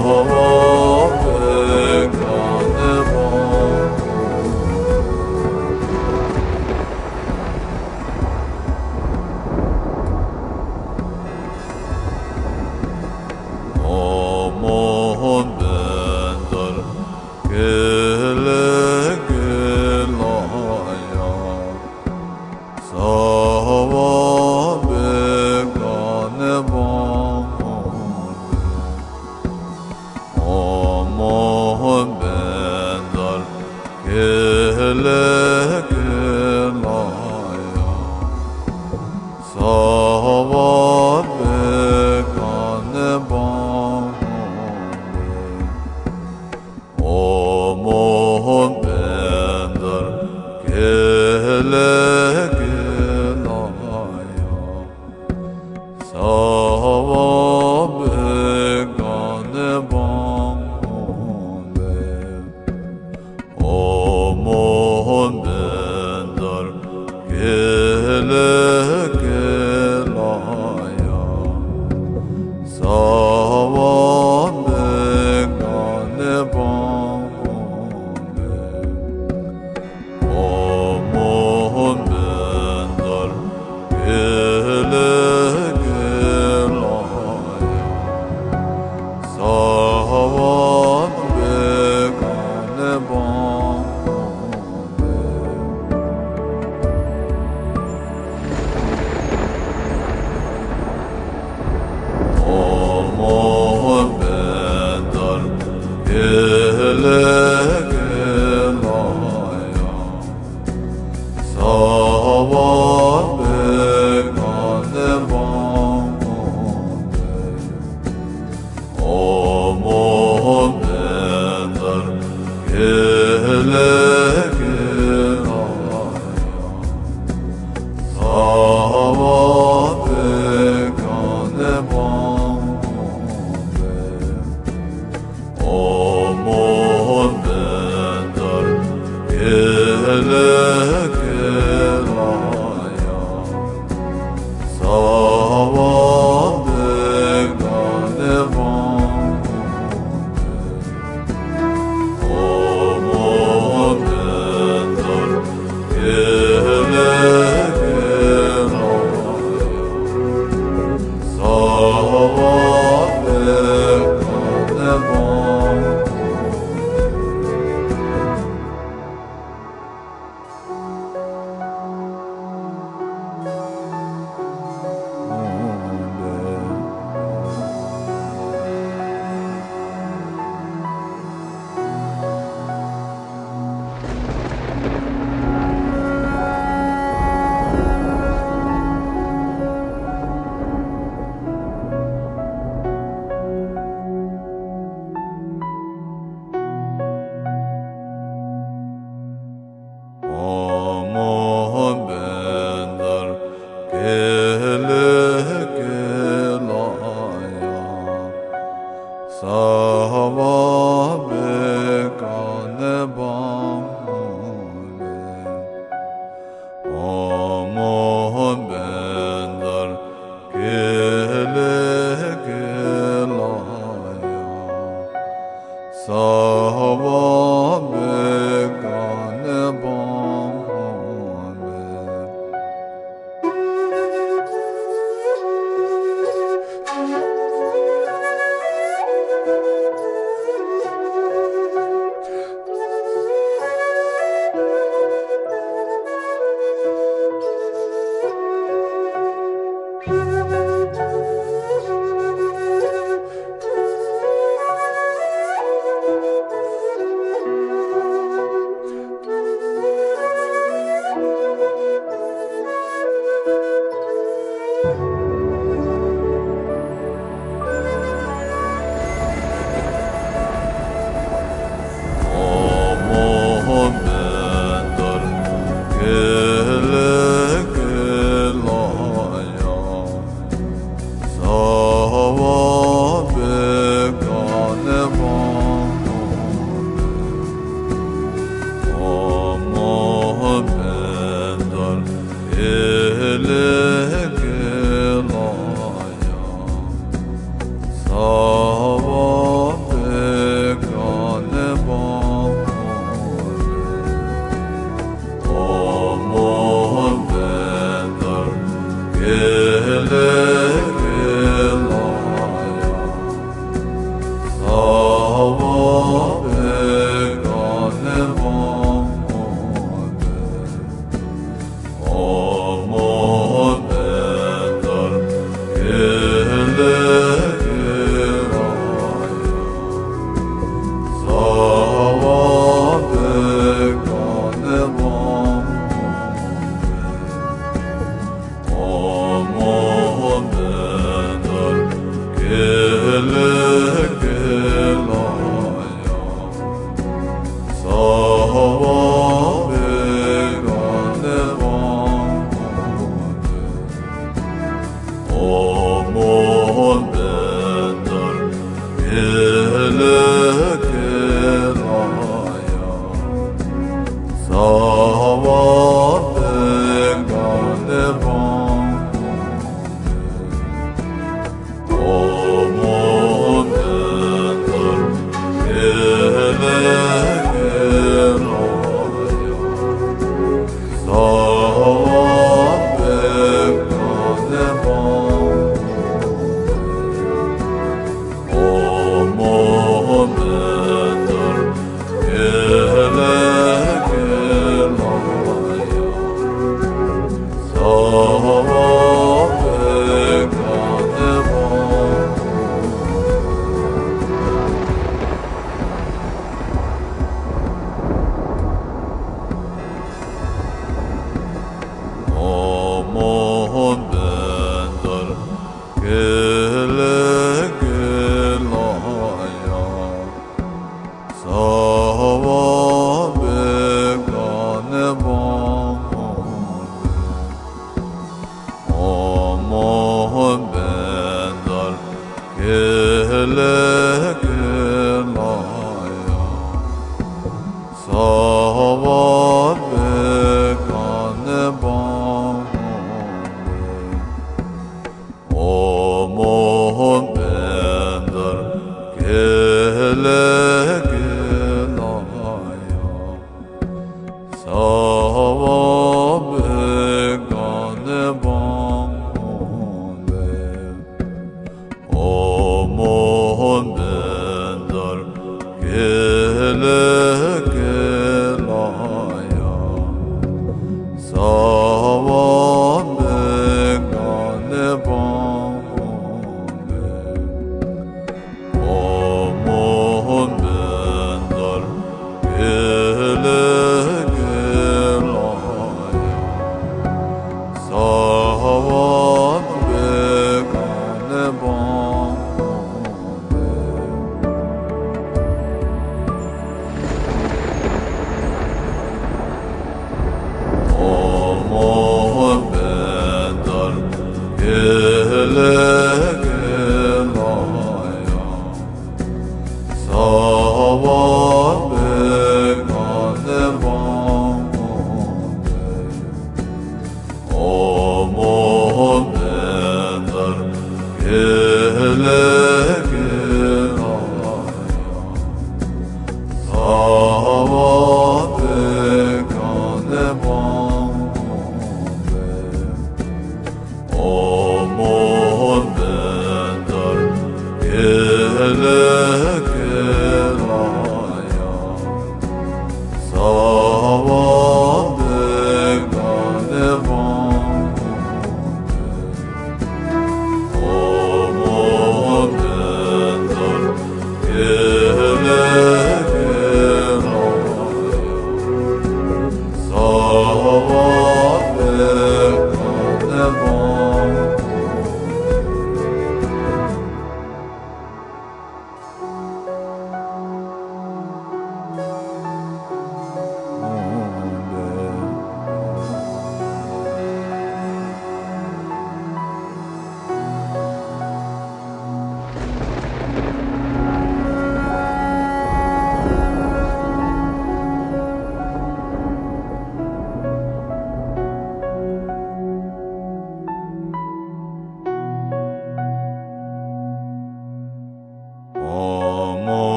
oh. oh, oh. So. Yelek elaya Sağ Oh. Oh. 默默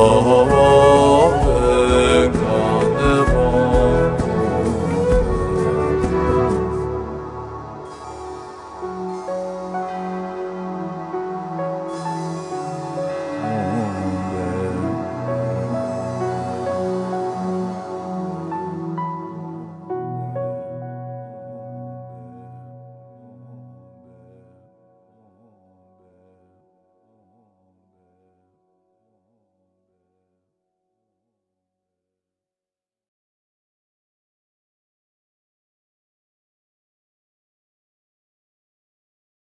oh.